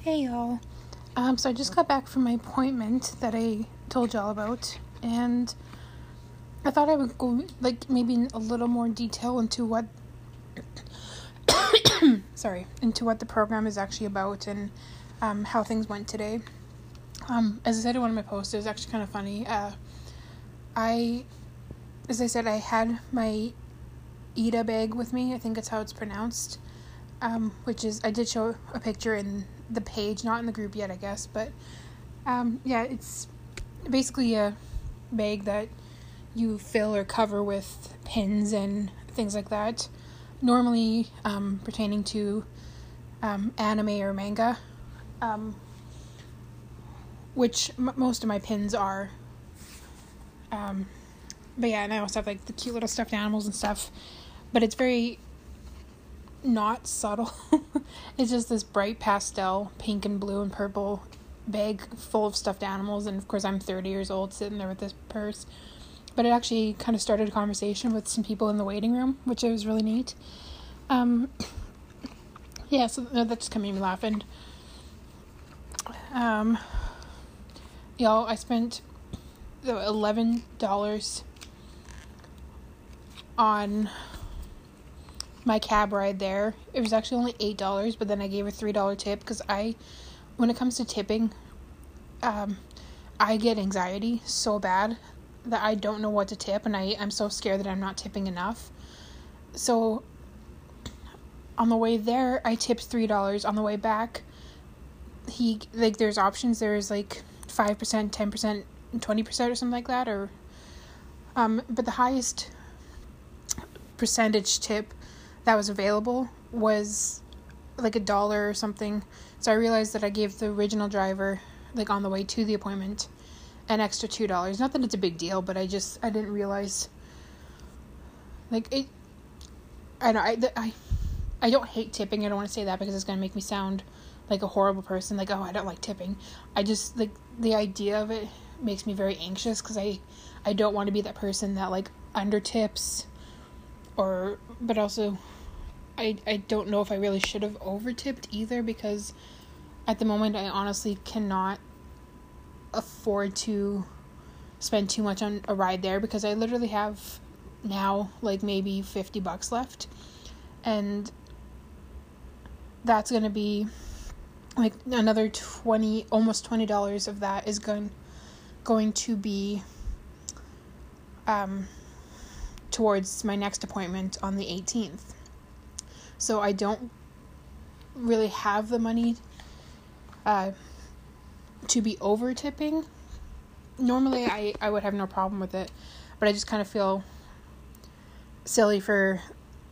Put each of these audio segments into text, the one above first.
Hey y'all. Um, so I just got back from my appointment that I told y'all about, and I thought I would go like maybe a little more detail into what sorry into what the program is actually about and um, how things went today. Um, as I said in one of my posts, it was actually kind of funny. Uh, I, as I said, I had my ita bag with me. I think that's how it's pronounced. Um, which is I did show a picture in the page, not in the group yet, I guess, but um, yeah, it's basically a bag that you fill or cover with pins and things like that. Normally um, pertaining to um, anime or manga, um, which m- most of my pins are. Um, but yeah, and I also have like the cute little stuffed animals and stuff. But it's very not subtle. it's just this bright pastel, pink and blue and purple bag full of stuffed animals. And of course, I'm 30 years old sitting there with this purse. But it actually kind of started a conversation with some people in the waiting room, which was really neat. Um, yeah, so that just kind of made me laugh. And, um, y'all, I spent $11 on my cab ride there. It was actually only eight dollars, but then I gave a three dollar tip because I, when it comes to tipping, um, I get anxiety so bad that I don't know what to tip, and I I'm so scared that I'm not tipping enough. So. On the way there, I tipped three dollars. On the way back, he like there's options. There's like five percent, ten percent, twenty percent, or something like that, or um. But the highest percentage tip that was available was like a dollar or something. So I realized that I gave the original driver, like on the way to the appointment, an extra two dollars. Not that it's a big deal, but I just I didn't realize. Like it, I don't I I, I don't hate tipping. I don't want to say that because it's gonna make me sound like a horrible person. Like oh I don't like tipping. I just like the idea of it makes me very anxious because I I don't want to be that person that like under tips or but also I I don't know if I really should have over tipped either because at the moment I honestly cannot afford to spend too much on a ride there because I literally have now like maybe 50 bucks left and that's going to be like another 20 almost $20 of that is going going to be um towards my next appointment on the 18th. So I don't really have the money uh, to be over tipping. Normally, I, I would have no problem with it, but I just kind of feel silly for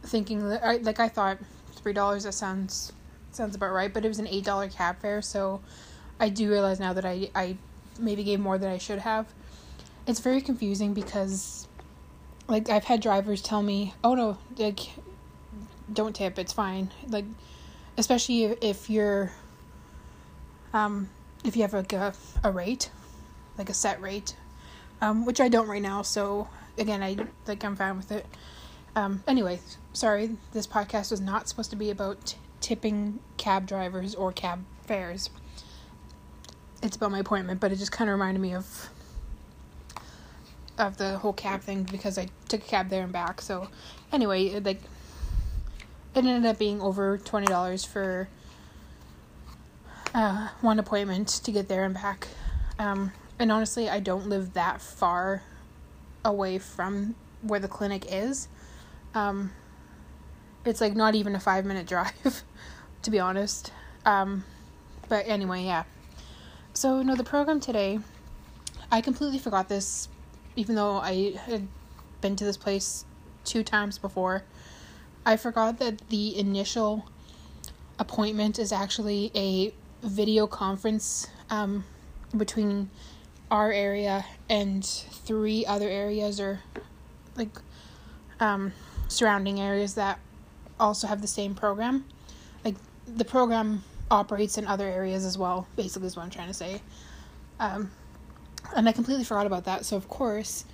thinking that like I thought three dollars that sounds sounds about right, but it was an eight dollar cab fare, so I do realize now that I I maybe gave more than I should have. It's very confusing because like I've had drivers tell me, "Oh no, like don't tip, it's fine." Like especially if you're um if you have like a, a rate, like a set rate, um which I don't right now, so again, I like I'm fine with it. Um anyway, sorry, this podcast was not supposed to be about tipping cab drivers or cab fares. It's about my appointment, but it just kind of reminded me of of the whole cab thing because I took a cab there and back. So anyway, like it ended up being over twenty dollars for uh, one appointment to get there and back. Um, and honestly, I don't live that far away from where the clinic is. Um, it's like not even a five minute drive, to be honest. Um, but anyway, yeah. So no, the program today. I completely forgot this even though I had been to this place two times before, I forgot that the initial appointment is actually a video conference um, between our area and three other areas or like um, surrounding areas that also have the same program. Like the program operates in other areas as well, basically, is what I'm trying to say. Um, and I completely forgot about that. So of course,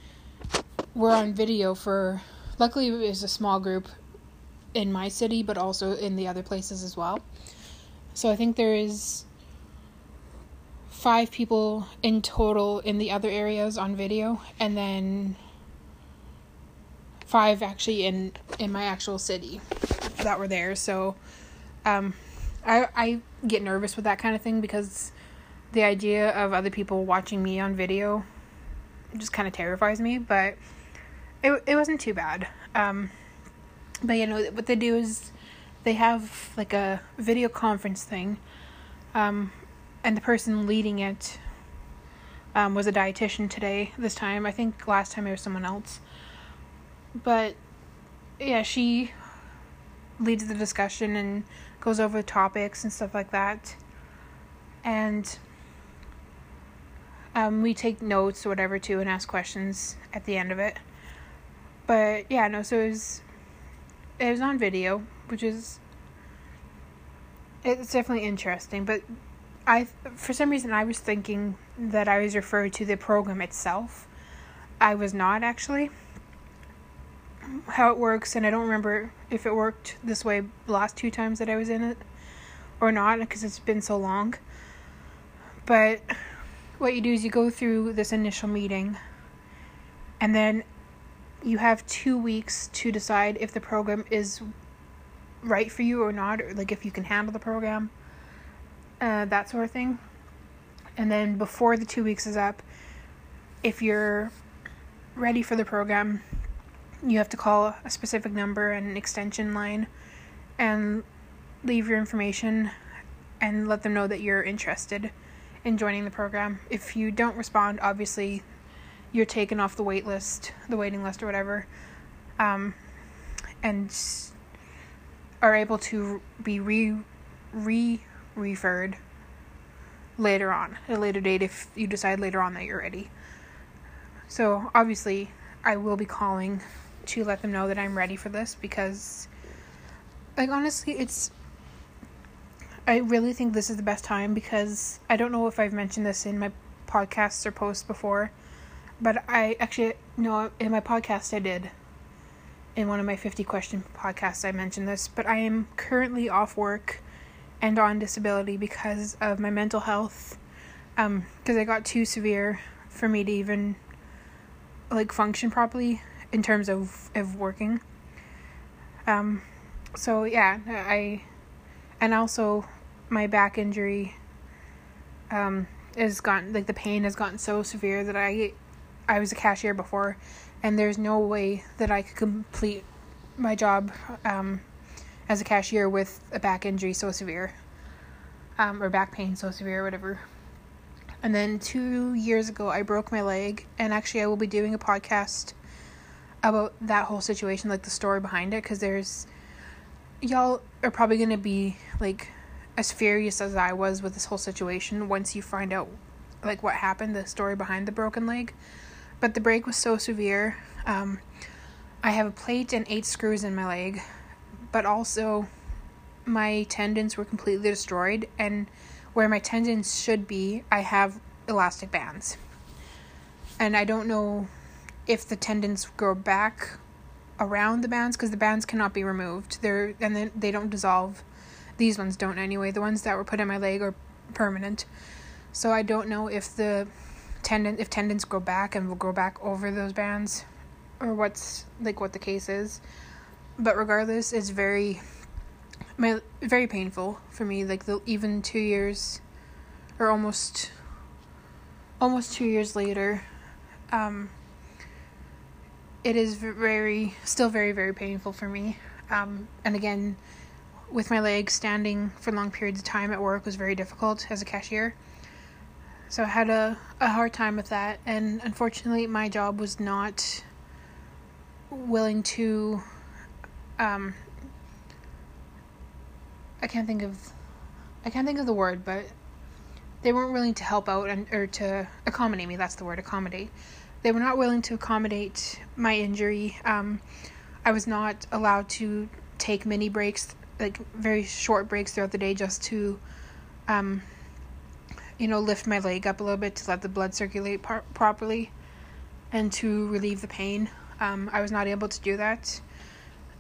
we're on video for. Luckily, it was a small group in my city, but also in the other places as well. So I think there is five people in total in the other areas on video, and then five actually in in my actual city that were there. So um, I I get nervous with that kind of thing because the idea of other people watching me on video just kind of terrifies me. But it it wasn't too bad. Um, but you know what they do is they have like a video conference thing, um, and the person leading it um, was a dietitian today. This time, I think last time it was someone else. But yeah, she leads the discussion and goes over topics and stuff like that. And um, we take notes or whatever too and ask questions at the end of it. But yeah, no, so it was it was on video, which is it's definitely interesting. But I, for some reason, I was thinking that I was referred to the program itself. I was not actually. How it works, and I don't remember if it worked this way the last two times that I was in it or not because it's been so long. But what you do is you go through this initial meeting, and then you have two weeks to decide if the program is right for you or not, or like if you can handle the program, uh, that sort of thing. And then before the two weeks is up, if you're ready for the program, you have to call a specific number and an extension line and leave your information and let them know that you're interested in joining the program. If you don't respond, obviously you're taken off the wait list, the waiting list or whatever, um, and are able to be re re referred later on at a later date if you decide later on that you're ready. So obviously, I will be calling to let them know that I'm ready for this because, like, honestly, it's. I really think this is the best time because I don't know if I've mentioned this in my podcasts or posts before but I actually no in my podcast I did. In one of my 50 question podcasts I mentioned this, but I am currently off work and on disability because of my mental health. Um because I got too severe for me to even like function properly in terms of of working. Um so yeah, I and also my back injury um has gotten like the pain has gotten so severe that I I was a cashier before, and there's no way that I could complete my job um, as a cashier with a back injury so severe, um, or back pain so severe, whatever. And then two years ago, I broke my leg, and actually, I will be doing a podcast about that whole situation, like the story behind it, because there's y'all are probably gonna be like as furious as I was with this whole situation once you find out like what happened, the story behind the broken leg but the break was so severe. Um, I have a plate and eight screws in my leg, but also my tendons were completely destroyed, and where my tendons should be, I have elastic bands. And I don't know if the tendons grow back around the bands because the bands cannot be removed. They're and then they don't dissolve. These ones don't anyway. The ones that were put in my leg are permanent. So I don't know if the tendon if tendons grow back and will grow back over those bands or what's like what the case is. But regardless it's very my very painful for me like the even 2 years or almost almost 2 years later um it is very still very very painful for me. Um and again with my legs standing for long periods of time at work was very difficult as a cashier so I had a, a hard time with that, and unfortunately, my job was not willing to. Um, I can't think of, I can't think of the word, but they weren't willing to help out and or to accommodate me. That's the word, accommodate. They were not willing to accommodate my injury. Um, I was not allowed to take mini breaks, like very short breaks throughout the day, just to um, you know, lift my leg up a little bit to let the blood circulate par- properly and to relieve the pain. Um, I was not able to do that.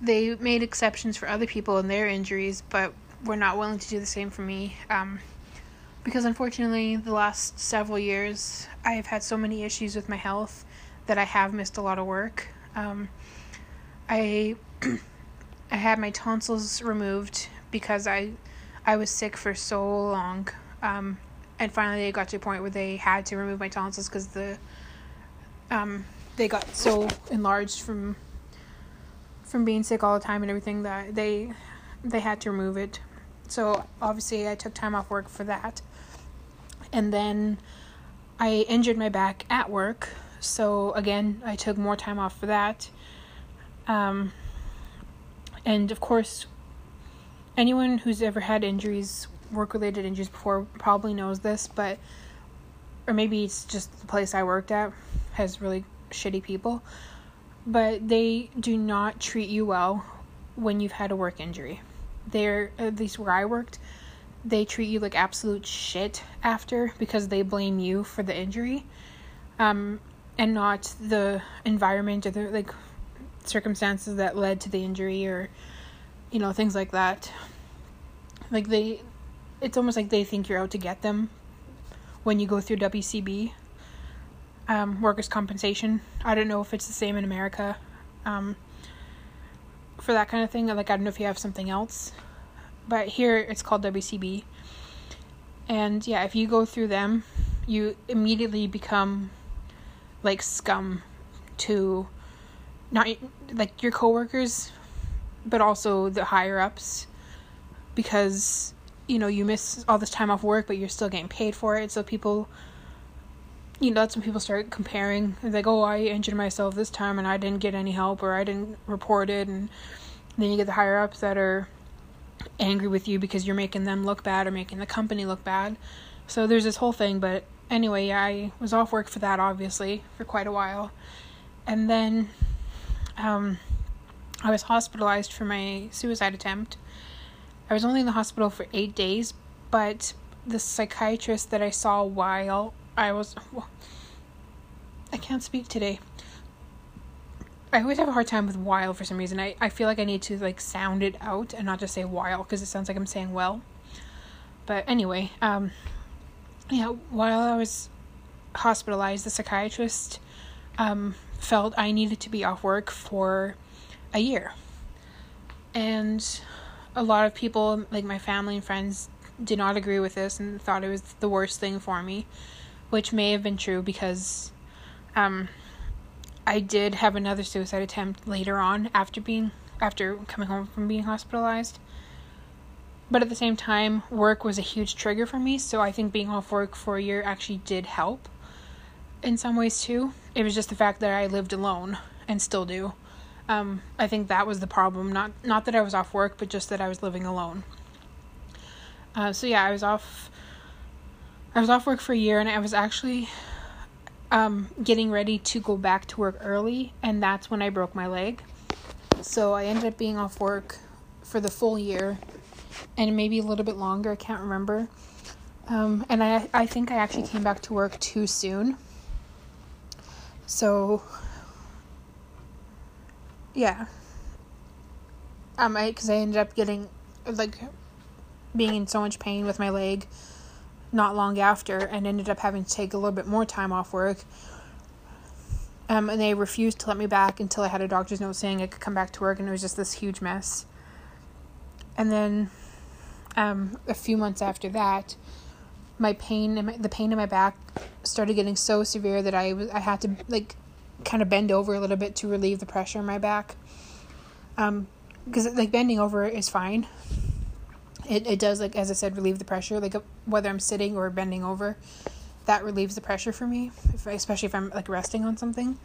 they made exceptions for other people and their injuries, but were not willing to do the same for me. Um, because unfortunately, the last several years, I've had so many issues with my health that I have missed a lot of work. Um, I I had my tonsils removed because I I was sick for so long, um, and finally it got to a point where they had to remove my tonsils because the um, they got so enlarged from from being sick all the time and everything that they they had to remove it. So obviously I took time off work for that. And then I injured my back at work. So again, I took more time off for that. Um, and of course, anyone who's ever had injuries, work related injuries before, probably knows this, but, or maybe it's just the place I worked at has really shitty people, but they do not treat you well when you've had a work injury. They're, at least where I worked, they treat you like absolute shit after because they blame you for the injury um, and not the environment or the like circumstances that led to the injury or you know things like that like they it's almost like they think you're out to get them when you go through WCB um, workers compensation I don't know if it's the same in America um, for that kind of thing like I don't know if you have something else but here it's called WCB. And yeah, if you go through them, you immediately become like scum to not like your coworkers, but also the higher ups because you know you miss all this time off work, but you're still getting paid for it. So people, you know, that's when people start comparing. It's like, oh, I injured myself this time and I didn't get any help, or I didn't report it, and then you get the higher ups that are angry with you because you're making them look bad or making the company look bad. So there's this whole thing, but anyway, I was off work for that obviously for quite a while. And then um, I was hospitalized for my suicide attempt. I was only in the hospital for 8 days, but the psychiatrist that I saw while I was well, I can't speak today. I always have a hard time with while for some reason. I, I feel like I need to like sound it out and not just say while because it sounds like I'm saying well. But anyway, um, yeah, while I was hospitalized, the psychiatrist um, felt I needed to be off work for a year. And a lot of people, like my family and friends, did not agree with this and thought it was the worst thing for me, which may have been true because um, I did have another suicide attempt later on after being after coming home from being hospitalized. But at the same time, work was a huge trigger for me, so I think being off work for a year actually did help in some ways too. It was just the fact that I lived alone and still do. Um, I think that was the problem. Not not that I was off work, but just that I was living alone. Uh, so yeah, I was off. I was off work for a year, and I was actually um, getting ready to go back to work early, and that's when I broke my leg. So I ended up being off work for the full year, and maybe a little bit longer. I can't remember. Um, and I I think I actually came back to work too soon. So yeah. Um, I because I ended up getting like being in so much pain with my leg not long after and ended up having to take a little bit more time off work. Um, and they refused to let me back until I had a doctor's note saying I could come back to work, and it was just this huge mess. And then, um, a few months after that, my pain, my, the pain in my back, started getting so severe that I was I had to like, kind of bend over a little bit to relieve the pressure in my back. Um, because like bending over is fine, it, it does like as i said relieve the pressure. Like whether i'm sitting or bending over that relieves the pressure for me if, especially if i'm like resting on something.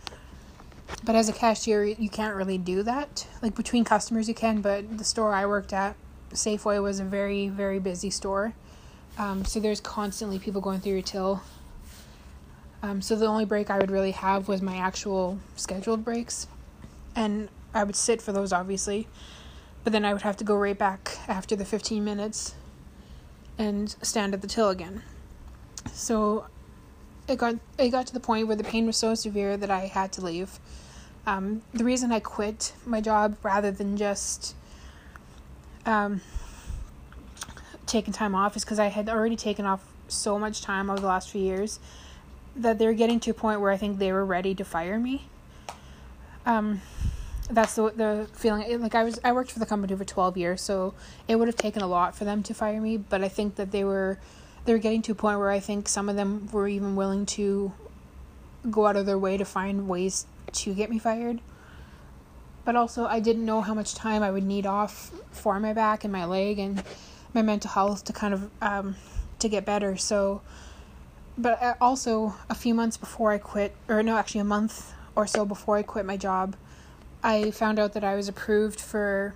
But as a cashier you can't really do that. Like between customers you can but the store i worked at safeway was a very very busy store. Um, so there's constantly people going through your till um, so the only break i would really have was my actual scheduled breaks and i would sit for those obviously but then I would have to go right back after the 15 minutes and stand at the till again. So it got it got to the point where the pain was so severe that I had to leave. Um, the reason I quit my job rather than just um, taking time off is because I had already taken off so much time over the last few years that they're getting to a point where I think they were ready to fire me. Um, that's the the feeling. Like I was, I worked for the company for twelve years, so it would have taken a lot for them to fire me. But I think that they were, they were getting to a point where I think some of them were even willing to go out of their way to find ways to get me fired. But also, I didn't know how much time I would need off for my back and my leg and my mental health to kind of um, to get better. So, but uh, also a few months before I quit, or no, actually a month or so before I quit my job, I found out that I was approved for,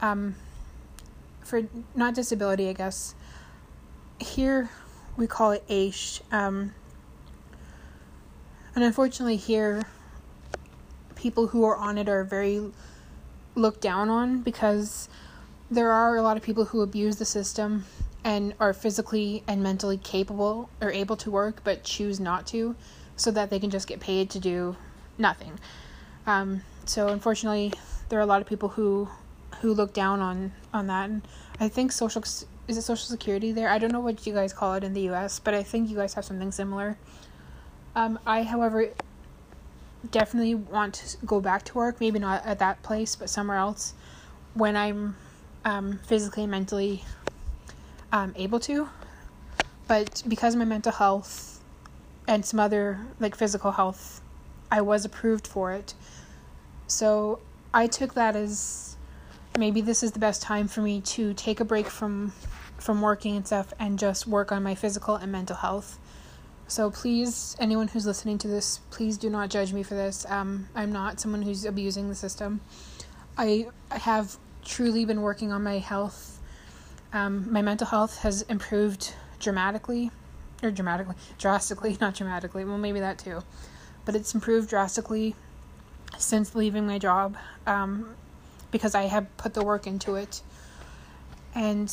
um, for not disability, I guess. Here, we call it AISH. Um, and unfortunately, here, people who are on it are very looked down on because there are a lot of people who abuse the system and are physically and mentally capable or able to work but choose not to so that they can just get paid to do nothing. Um, so unfortunately, there are a lot of people who who look down on on that. And I think social is it social security there. I don't know what you guys call it in the U.S., but I think you guys have something similar. Um, I, however, definitely want to go back to work, maybe not at that place, but somewhere else when I'm um, physically mentally um, able to. But because my mental health and some other like physical health, I was approved for it. So I took that as maybe this is the best time for me to take a break from from working and stuff and just work on my physical and mental health. So please, anyone who's listening to this, please do not judge me for this. Um, I'm not someone who's abusing the system. I, I have truly been working on my health. Um, my mental health has improved dramatically, or dramatically, drastically, not dramatically. Well, maybe that too, but it's improved drastically since leaving my job um, because I have put the work into it. And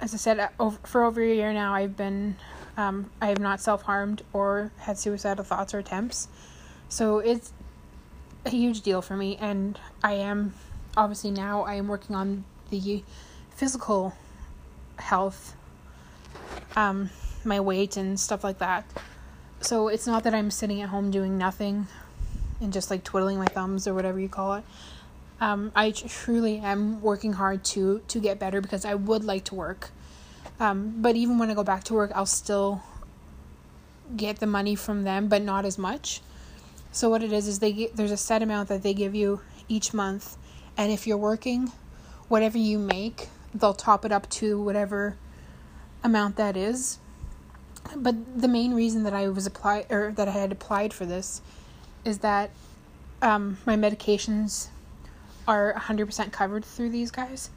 as I said, for over a year now, I've been um, I have not self harmed or had suicidal thoughts or attempts. So it's a huge deal for me, and I am obviously now I am working on the physical health, um, my weight and stuff like that. So it's not that I'm sitting at home doing nothing and just like twiddling my thumbs or whatever you call it. Um, I truly am working hard to to get better because I would like to work. Um, but even when I go back to work, I'll still get the money from them, but not as much. So what it is is they get, there's a set amount that they give you each month, and if you're working, whatever you make, they'll top it up to whatever amount that is. But the main reason that I was applied or that I had applied for this is that um, my medications are 100% covered through these guys.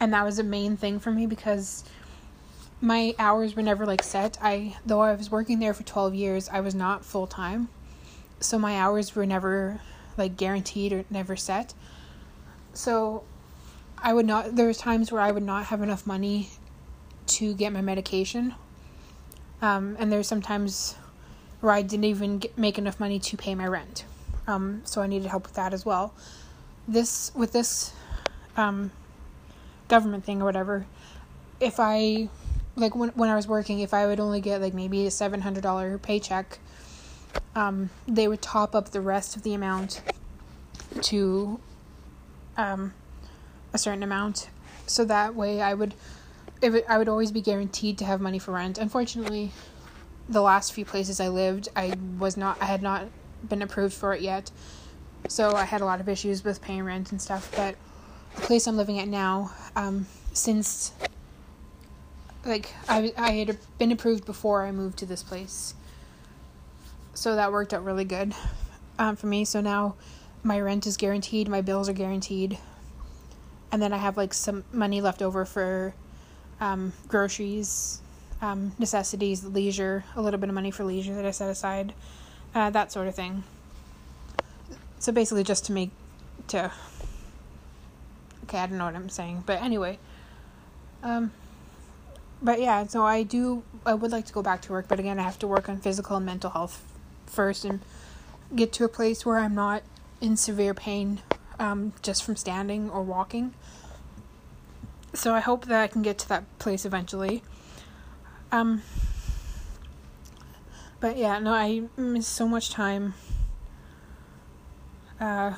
And that was a main thing for me because my hours were never like set. I though I was working there for 12 years, I was not full time. So my hours were never like guaranteed or never set. So I would not there was times where I would not have enough money to get my medication. Um, and there's sometimes where I didn't even get, make enough money to pay my rent. Um, so I needed help with that as well. This with this um, government thing or whatever, if I like when when I was working, if I would only get like maybe a seven hundred dollar paycheck, um, they would top up the rest of the amount to um, a certain amount, so that way I would, it I would always be guaranteed to have money for rent. Unfortunately, the last few places I lived, I was not, I had not been approved for it yet, so I had a lot of issues with paying rent and stuff. But the place I'm living at now, um, since like I I had been approved before I moved to this place. So that worked out really good um, for me. So now my rent is guaranteed, my bills are guaranteed, and then I have like some money left over for um, groceries, um, necessities, leisure, a little bit of money for leisure that I set aside, uh, that sort of thing. So basically, just to make to. Okay, I don't know what I'm saying, but anyway. Um, but yeah, so I do. I would like to go back to work, but again, I have to work on physical and mental health first, and get to a place where I'm not in severe pain um, just from standing or walking. So I hope that I can get to that place eventually. Um, but yeah, no, I miss so much time. Uh,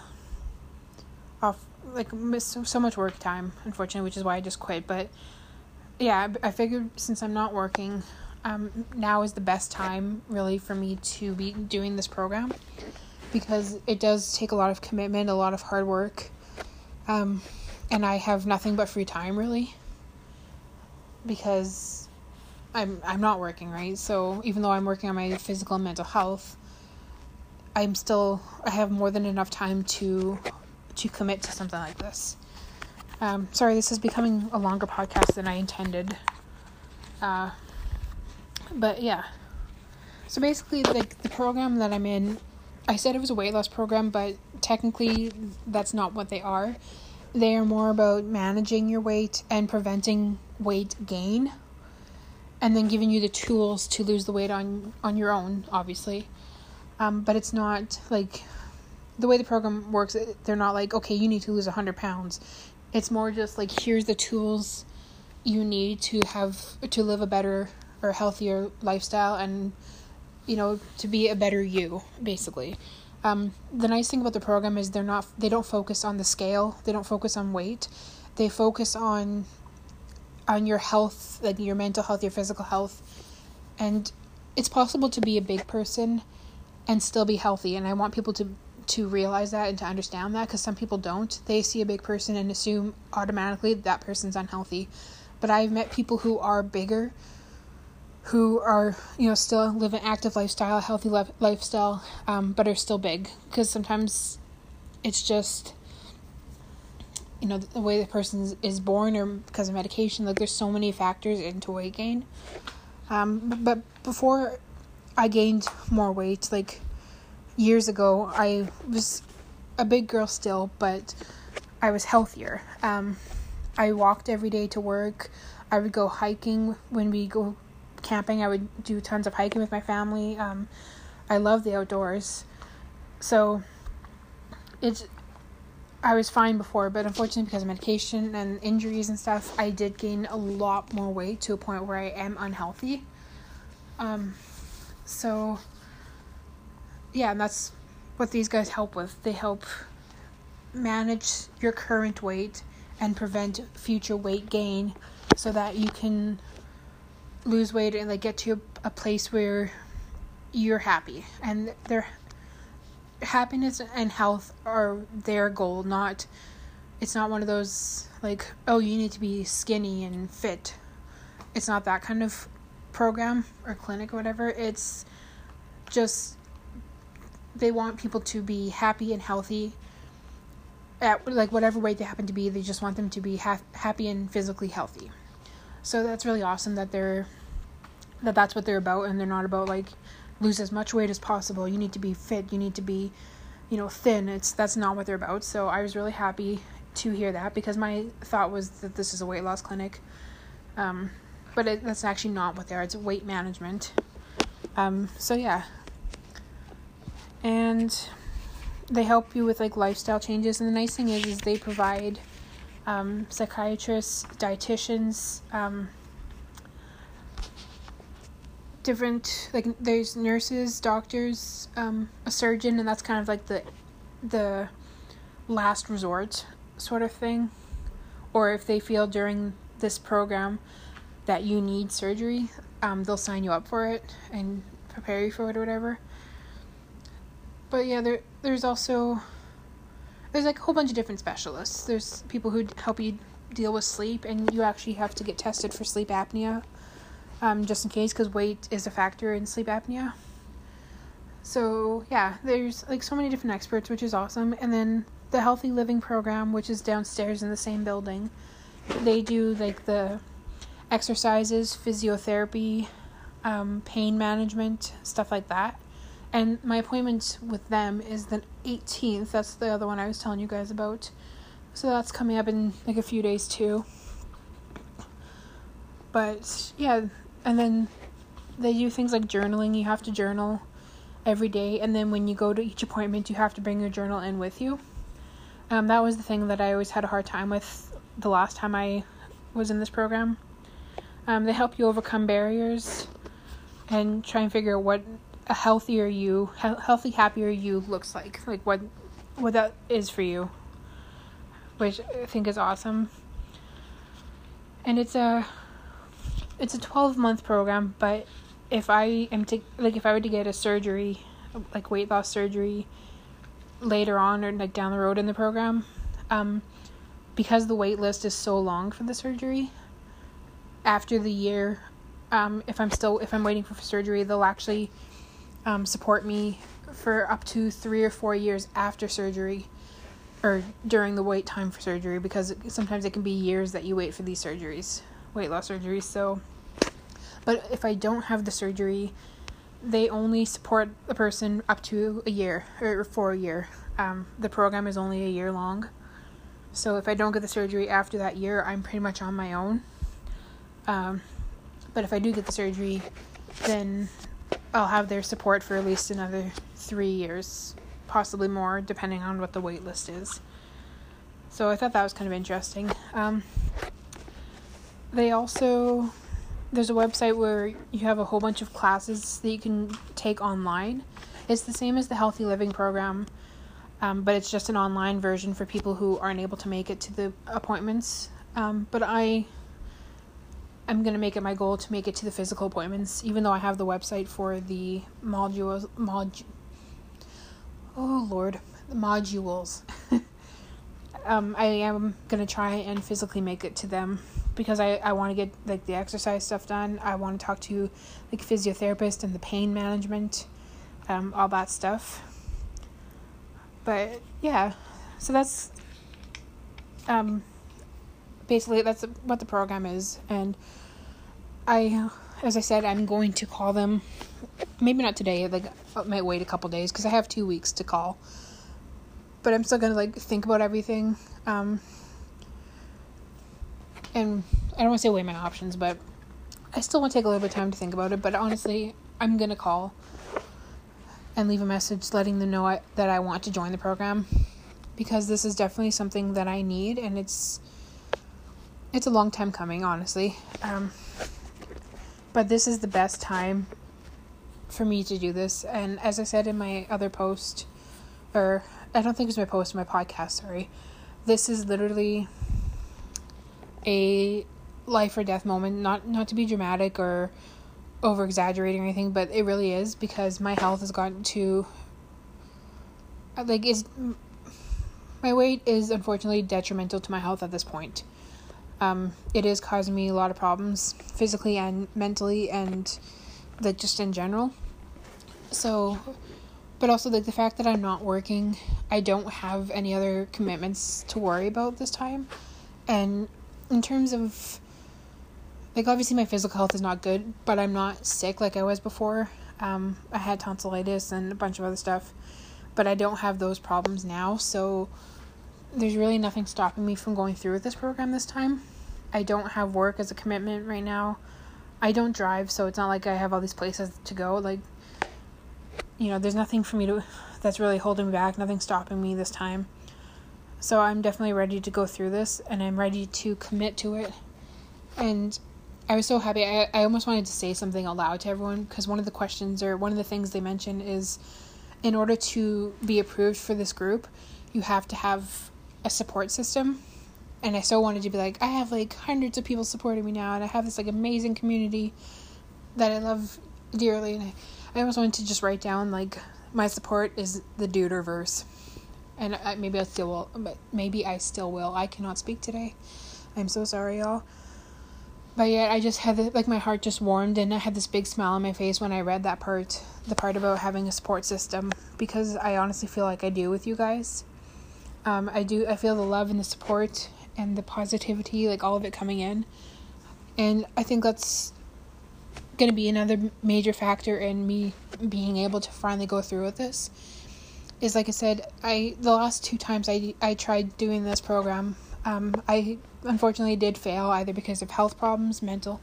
off like miss so, so much work time, unfortunately, which is why I just quit. But yeah, I, I figured since I'm not working, um, now is the best time really for me to be doing this program because it does take a lot of commitment, a lot of hard work, um, and I have nothing but free time really because I'm I'm not working right. So even though I'm working on my physical and mental health, I'm still I have more than enough time to to commit to something like this. Um, sorry, this is becoming a longer podcast than I intended. Uh, but yeah. So basically, like the program that I'm in, I said it was a weight loss program, but technically that's not what they are. They are more about managing your weight and preventing weight gain, and then giving you the tools to lose the weight on on your own, obviously. Um, but it's not like the way the program works. They're not like okay, you need to lose hundred pounds. It's more just like here's the tools you need to have to live a better or healthier lifestyle and you know to be a better you basically. Um, the nice thing about the program is they're not they don't focus on the scale. They don't focus on weight. They focus on on your health like your mental health your physical health. And it's possible to be a big person and still be healthy. And i want people to to realize that and to understand that because some people don't. They see a big person and assume automatically that person's unhealthy. But i've met people who are bigger who are you know still live an active lifestyle, healthy le- lifestyle, um, but are still big because sometimes it's just you know the way the person is born or because of medication. Like there's so many factors into weight gain. Um, but before I gained more weight, like years ago, I was a big girl still, but I was healthier. Um, I walked every day to work. I would go hiking when we go camping. I would do tons of hiking with my family. Um, I love the outdoors. So it's I was fine before, but unfortunately because of medication and injuries and stuff, I did gain a lot more weight to a point where I am unhealthy. Um, so yeah, and that's what these guys help with. They help manage your current weight and prevent future weight gain so that you can lose weight and like get to a, a place where you're happy. And their happiness and health are their goal not it's not one of those like oh you need to be skinny and fit. It's not that kind of program or clinic or whatever. It's just they want people to be happy and healthy at like whatever weight they happen to be. They just want them to be ha- happy and physically healthy so that's really awesome that they're that that's what they're about and they're not about like lose as much weight as possible. You need to be fit, you need to be, you know, thin. It's that's not what they're about. So I was really happy to hear that because my thought was that this is a weight loss clinic. Um, but it, that's actually not what they are. It's weight management. Um, so yeah. And they help you with like lifestyle changes and the nice thing is is they provide um, psychiatrists, dietitians, um, different like there's nurses, doctors, um, a surgeon, and that's kind of like the the last resort sort of thing. Or if they feel during this program that you need surgery, um, they'll sign you up for it and prepare you for it or whatever. But yeah, there there's also there's like a whole bunch of different specialists. There's people who help you deal with sleep, and you actually have to get tested for sleep apnea um, just in case, because weight is a factor in sleep apnea. So, yeah, there's like so many different experts, which is awesome. And then the Healthy Living Program, which is downstairs in the same building, they do like the exercises, physiotherapy, um, pain management, stuff like that. And my appointment with them is the 18th. That's the other one I was telling you guys about. So that's coming up in like a few days too. But yeah, and then they do things like journaling. You have to journal every day, and then when you go to each appointment, you have to bring your journal in with you. Um, that was the thing that I always had a hard time with the last time I was in this program. Um, they help you overcome barriers and try and figure out what a healthier you, healthy, happier you looks like, like what what that is for you, which I think is awesome. And it's a it's a 12 month program, but if I am to like if I were to get a surgery, like weight loss surgery later on or like down the road in the program, um because the wait list is so long for the surgery, after the year, um, if I'm still if I'm waiting for surgery, they'll actually um, support me for up to three or four years after surgery, or during the wait time for surgery, because sometimes it can be years that you wait for these surgeries, weight loss surgeries. So, but if I don't have the surgery, they only support the person up to a year or for a year. Um, the program is only a year long. So if I don't get the surgery after that year, I'm pretty much on my own. Um, but if I do get the surgery, then I'll have their support for at least another three years, possibly more, depending on what the wait list is. So I thought that was kind of interesting. Um, they also there's a website where you have a whole bunch of classes that you can take online. It's the same as the healthy living program, um, but it's just an online version for people who aren't able to make it to the appointments. Um, but I am going to make it my goal to make it to the physical appointments, even though I have the website for the modules. Mod, oh, Lord. The modules. um, I am going to try and physically make it to them because I, I want to get like the exercise stuff done. I want to talk to like physiotherapist and the pain management, um, all that stuff. But yeah, so that's um, basically that's what the program is, and I, as I said, I'm going to call them. Maybe not today. Like I might wait a couple days because I have two weeks to call. But I'm still gonna like think about everything. Um, and I don't want to say weigh my options, but I still want to take a little bit of time to think about it. But honestly, I'm gonna call and leave a message letting them know I, that I want to join the program because this is definitely something that I need and it's it's a long time coming honestly. Um, but this is the best time for me to do this. And as I said in my other post or I don't think it was my post my podcast sorry. This is literally a life or death moment. Not not to be dramatic or over exaggerating or anything, but it really is because my health has gotten to like is my weight is unfortunately detrimental to my health at this point. Um, it is causing me a lot of problems physically and mentally and like just in general. So but also like the fact that I'm not working, I don't have any other commitments to worry about this time. And in terms of like obviously my physical health is not good, but I'm not sick like I was before. Um, I had tonsillitis and a bunch of other stuff, but I don't have those problems now. So there's really nothing stopping me from going through with this program this time. I don't have work as a commitment right now. I don't drive, so it's not like I have all these places to go. Like, you know, there's nothing for me to that's really holding me back, nothing stopping me this time. So I'm definitely ready to go through this and I'm ready to commit to it. And I was so happy. I, I almost wanted to say something aloud to everyone because one of the questions or one of the things they mention is in order to be approved for this group, you have to have a support system. And I so wanted to be like, I have like hundreds of people supporting me now, and I have this like amazing community that I love dearly. And I, I almost wanted to just write down like my support is the Duderverse. And I, maybe I still will, but maybe I still will. I cannot speak today. I'm so sorry, y'all. But yet, I just had the, like my heart just warmed, and I had this big smile on my face when I read that part, the part about having a support system, because I honestly feel like I do with you guys. Um, I do. I feel the love and the support and the positivity, like all of it coming in, and I think that's going to be another major factor in me being able to finally go through with this. Is like I said, I the last two times I I tried doing this program, um, I unfortunately did fail either because of health problems, mental,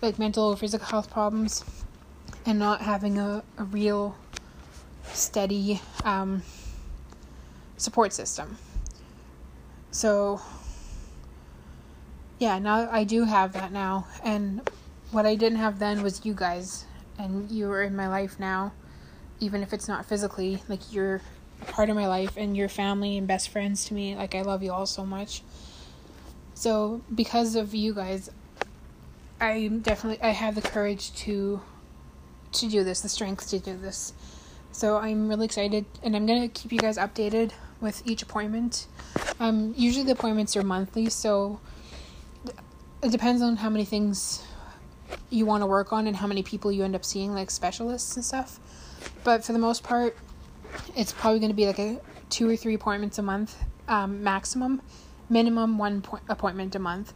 like mental or physical health problems, and not having a, a real steady um, support system. So, yeah, now I do have that now. And what I didn't have then was you guys. And you are in my life now, even if it's not physically. Like, you're part of my life and your family and best friends to me. Like, I love you all so much. So, because of you guys, I definitely I have the courage to to do this, the strength to do this. So I'm really excited, and I'm gonna keep you guys updated with each appointment. Um, usually the appointments are monthly, so it depends on how many things you want to work on and how many people you end up seeing, like specialists and stuff. But for the most part, it's probably going to be like a two or three appointments a month um, maximum, minimum one po- appointment a month.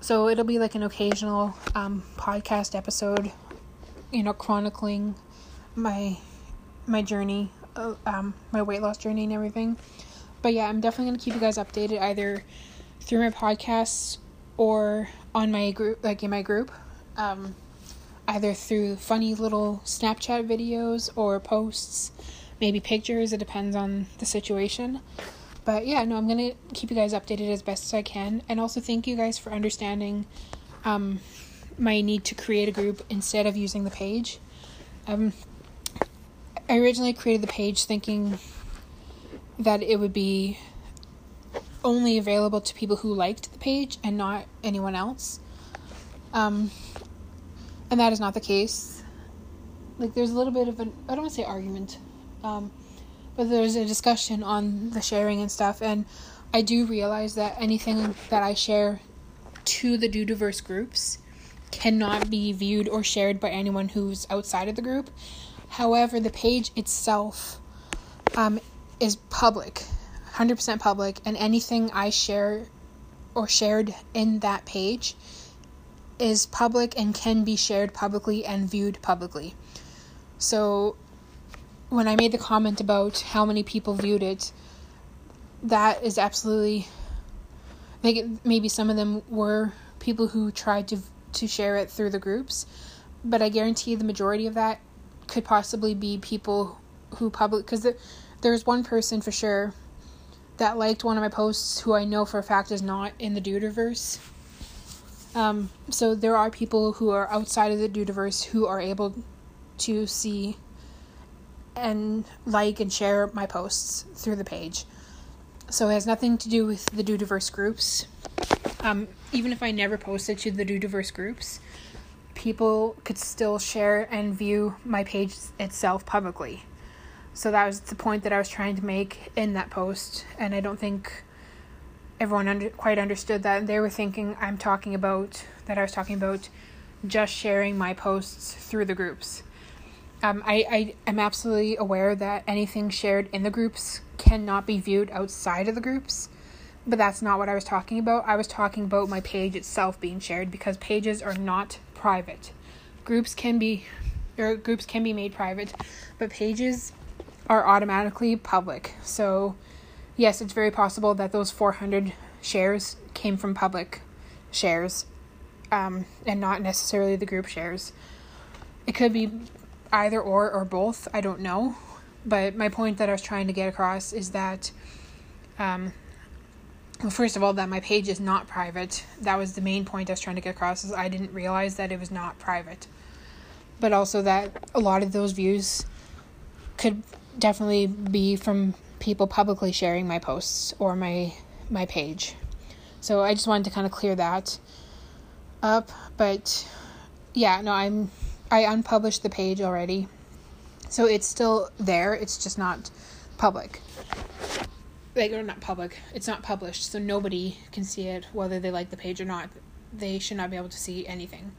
So it'll be like an occasional um, podcast episode, you know, chronicling my my journey, uh, um, my weight loss journey and everything. But yeah, I'm definitely gonna keep you guys updated either through my podcasts or on my group, like in my group, um, either through funny little Snapchat videos or posts, maybe pictures. It depends on the situation. But yeah, no, I'm gonna keep you guys updated as best as I can, and also thank you guys for understanding um, my need to create a group instead of using the page. Um, I originally created the page thinking that it would be only available to people who liked the page and not anyone else. Um, and that is not the case. Like, there's a little bit of an, I don't want to say argument, um, but there's a discussion on the sharing and stuff, and I do realize that anything that I share to the Dudiverse groups cannot be viewed or shared by anyone who's outside of the group. However, the page itself um, is public, 100% public, and anything I share or shared in that page is public and can be shared publicly and viewed publicly. So when I made the comment about how many people viewed it, that is absolutely maybe some of them were people who tried to to share it through the groups, but I guarantee the majority of that could possibly be people who public because the, there's one person for sure that liked one of my posts who I know for a fact is not in the Dudiverse. Um, so there are people who are outside of the Dudiverse who are able to see and like and share my posts through the page. So it has nothing to do with the Dudiverse groups. Um, even if I never posted to the Dudiverse groups, people could still share and view my page itself publicly. So that was the point that I was trying to make in that post, and I don't think everyone under, quite understood that. They were thinking I'm talking about that I was talking about just sharing my posts through the groups. Um, I, I am absolutely aware that anything shared in the groups cannot be viewed outside of the groups, but that's not what I was talking about. I was talking about my page itself being shared because pages are not private. Groups can be or groups can be made private, but pages are automatically public. So, yes, it's very possible that those 400 shares came from public shares um, and not necessarily the group shares. It could be either or or both, I don't know. But my point that I was trying to get across is that, um, well, first of all, that my page is not private. That was the main point I was trying to get across. Is I didn't realize that it was not private, but also that a lot of those views could definitely be from people publicly sharing my posts or my my page. So I just wanted to kind of clear that up, but yeah, no, I'm I unpublished the page already. So it's still there, it's just not public. Like or not public. It's not published, so nobody can see it whether they like the page or not. They should not be able to see anything.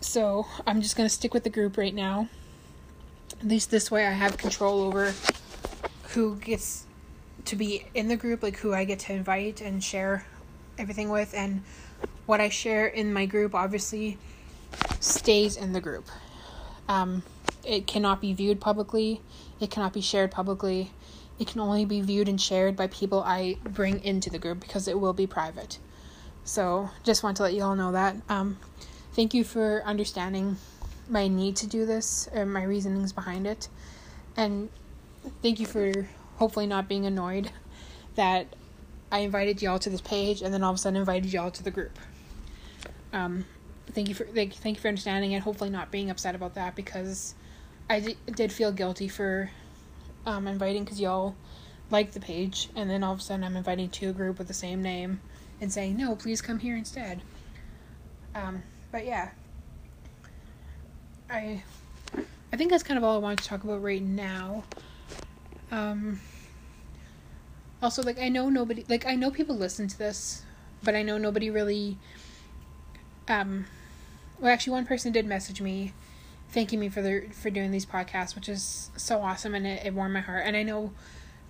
So, I'm just to stick with the group right now at least this way I have control over who gets to be in the group, like who I get to invite and share everything with, and what I share in my group obviously stays in the group. Um, it cannot be viewed publicly, it cannot be shared publicly. It can only be viewed and shared by people I bring into the group because it will be private. So, just want to let you all know that. Um, thank you for understanding my need to do this or my reasonings behind it. And thank you for hopefully not being annoyed that I invited y'all to this page and then all of a sudden invited y'all to the group. Um, thank you for thank, thank you for understanding and hopefully not being upset about that because I d- did feel guilty for um, inviting because y'all like the page and then all of a sudden I'm inviting to a group with the same name and saying no please come here instead. Um, but yeah, I I think that's kind of all I wanted to talk about right now. Um, also, like I know nobody, like I know people listen to this, but I know nobody really. Um, well, actually, one person did message me, thanking me for the for doing these podcasts, which is so awesome, and it, it warmed my heart. And I know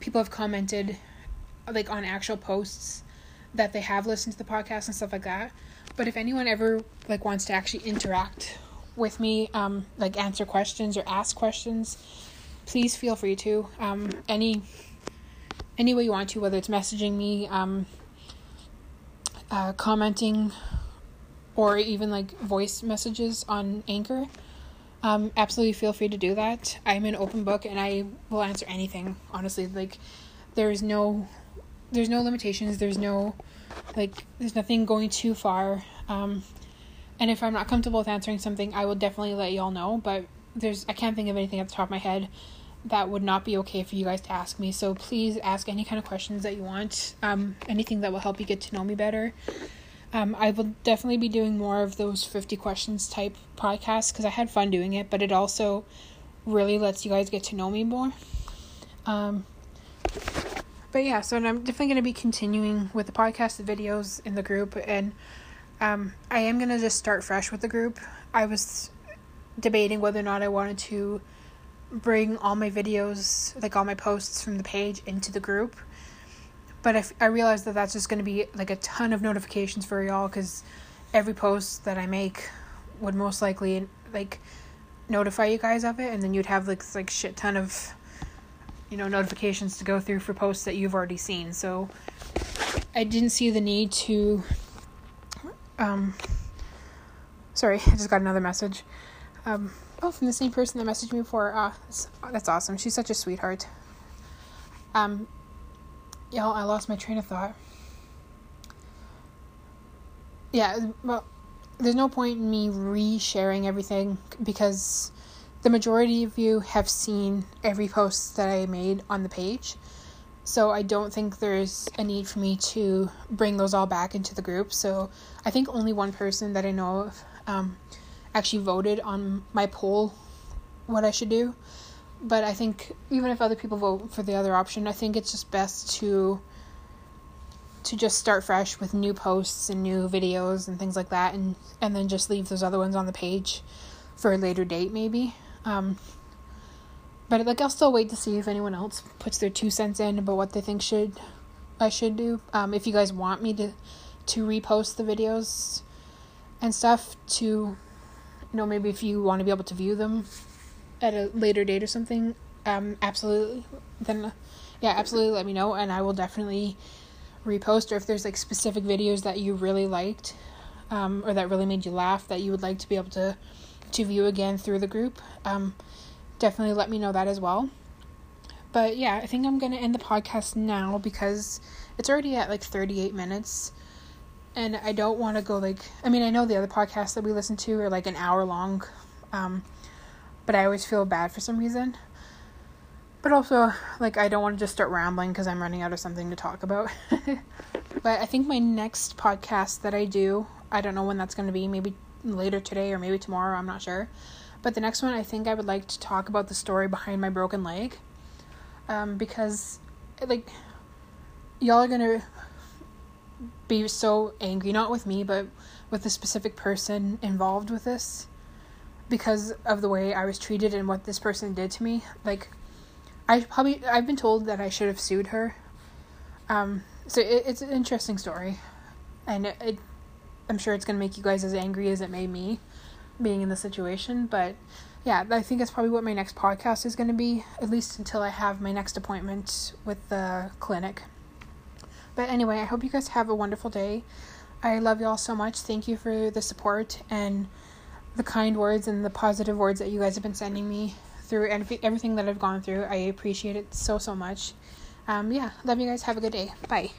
people have commented, like on actual posts, that they have listened to the podcast and stuff like that. But if anyone ever like wants to actually interact with me, um, like answer questions or ask questions, please feel free to. Um, any any way you want to, whether it's messaging me, um, uh, commenting, or even like voice messages on Anchor. Um, absolutely feel free to do that. I'm an open book and I will answer anything. Honestly, like there's no there's no limitations. There's no like there's nothing going too far. Um, and if I'm not comfortable with answering something, I will definitely let y'all know. But there's I can't think of anything at the top of my head that would not be okay for you guys to ask me. So please ask any kind of questions that you want. Um, anything that will help you get to know me better. Um, I will definitely be doing more of those 50 questions type podcasts because I had fun doing it, but it also really lets you guys get to know me more. Um, but yeah, so I'm definitely going to be continuing with the podcast, the videos in the group, and um, I am going to just start fresh with the group. I was debating whether or not I wanted to bring all my videos, like all my posts from the page into the group. But I, I realized that that's just going to be like a ton of notifications for y'all because every post that I make would most likely like notify you guys of it, and then you'd have like like shit ton of you know notifications to go through for posts that you've already seen. So I didn't see the need to. Um, sorry, I just got another message. Um, oh, from the same person that messaged me before. Uh, that's awesome. She's such a sweetheart. Um, y'all, I lost my train of thought. Yeah, well, there's no point in me re-sharing everything because the majority of you have seen every post that I made on the page. So I don't think there's a need for me to bring those all back into the group. So I think only one person that I know of um, actually voted on my poll what I should do. But I think even if other people vote for the other option, I think it's just best to to just start fresh with new posts and new videos and things like that and and then just leave those other ones on the page for a later date maybe. Um, but like I'll still wait to see if anyone else puts their two cents in about what they think should I should do. Um, if you guys want me to to repost the videos and stuff to you know, maybe if you want to be able to view them at a later date or something, um, absolutely, then yeah, absolutely let me know, and I will definitely repost. Or if there's like specific videos that you really liked, um, or that really made you laugh, that you would like to be able to to view again through the group, um, definitely let me know that as well. But yeah, I think I'm gonna end the podcast now because it's already at like 38 minutes and I don't want to go like I mean I know the other podcasts that we listen to are like an hour long, um, but I always feel bad for some reason. But also like I don't want to just start rambling because I'm running out of something to talk about. but I think my next podcast that I do, I don't know when that's going to be, maybe later today or maybe tomorrow, I'm not sure. But the next one, I think I would like to talk about the story behind my broken leg. Um, because, like, y'all are gonna be so angry, not with me, but with the specific person involved with this because of the way I was treated and what this person did to me. Like, I probably, I've been told that I should have sued her. Um, so it, it's an interesting story. And it, it I'm sure it's going to make you guys as angry as it made me being in the situation. But yeah, I think that's probably what my next podcast is going to be, at least until I have my next appointment with the clinic. But anyway, I hope you guys have a wonderful day. I love y'all so much. Thank you for the support and the kind words and the positive words that you guys have been sending me through everything that I've gone through. I appreciate it so, so much. Um, yeah, love you guys. Have a good day. Bye.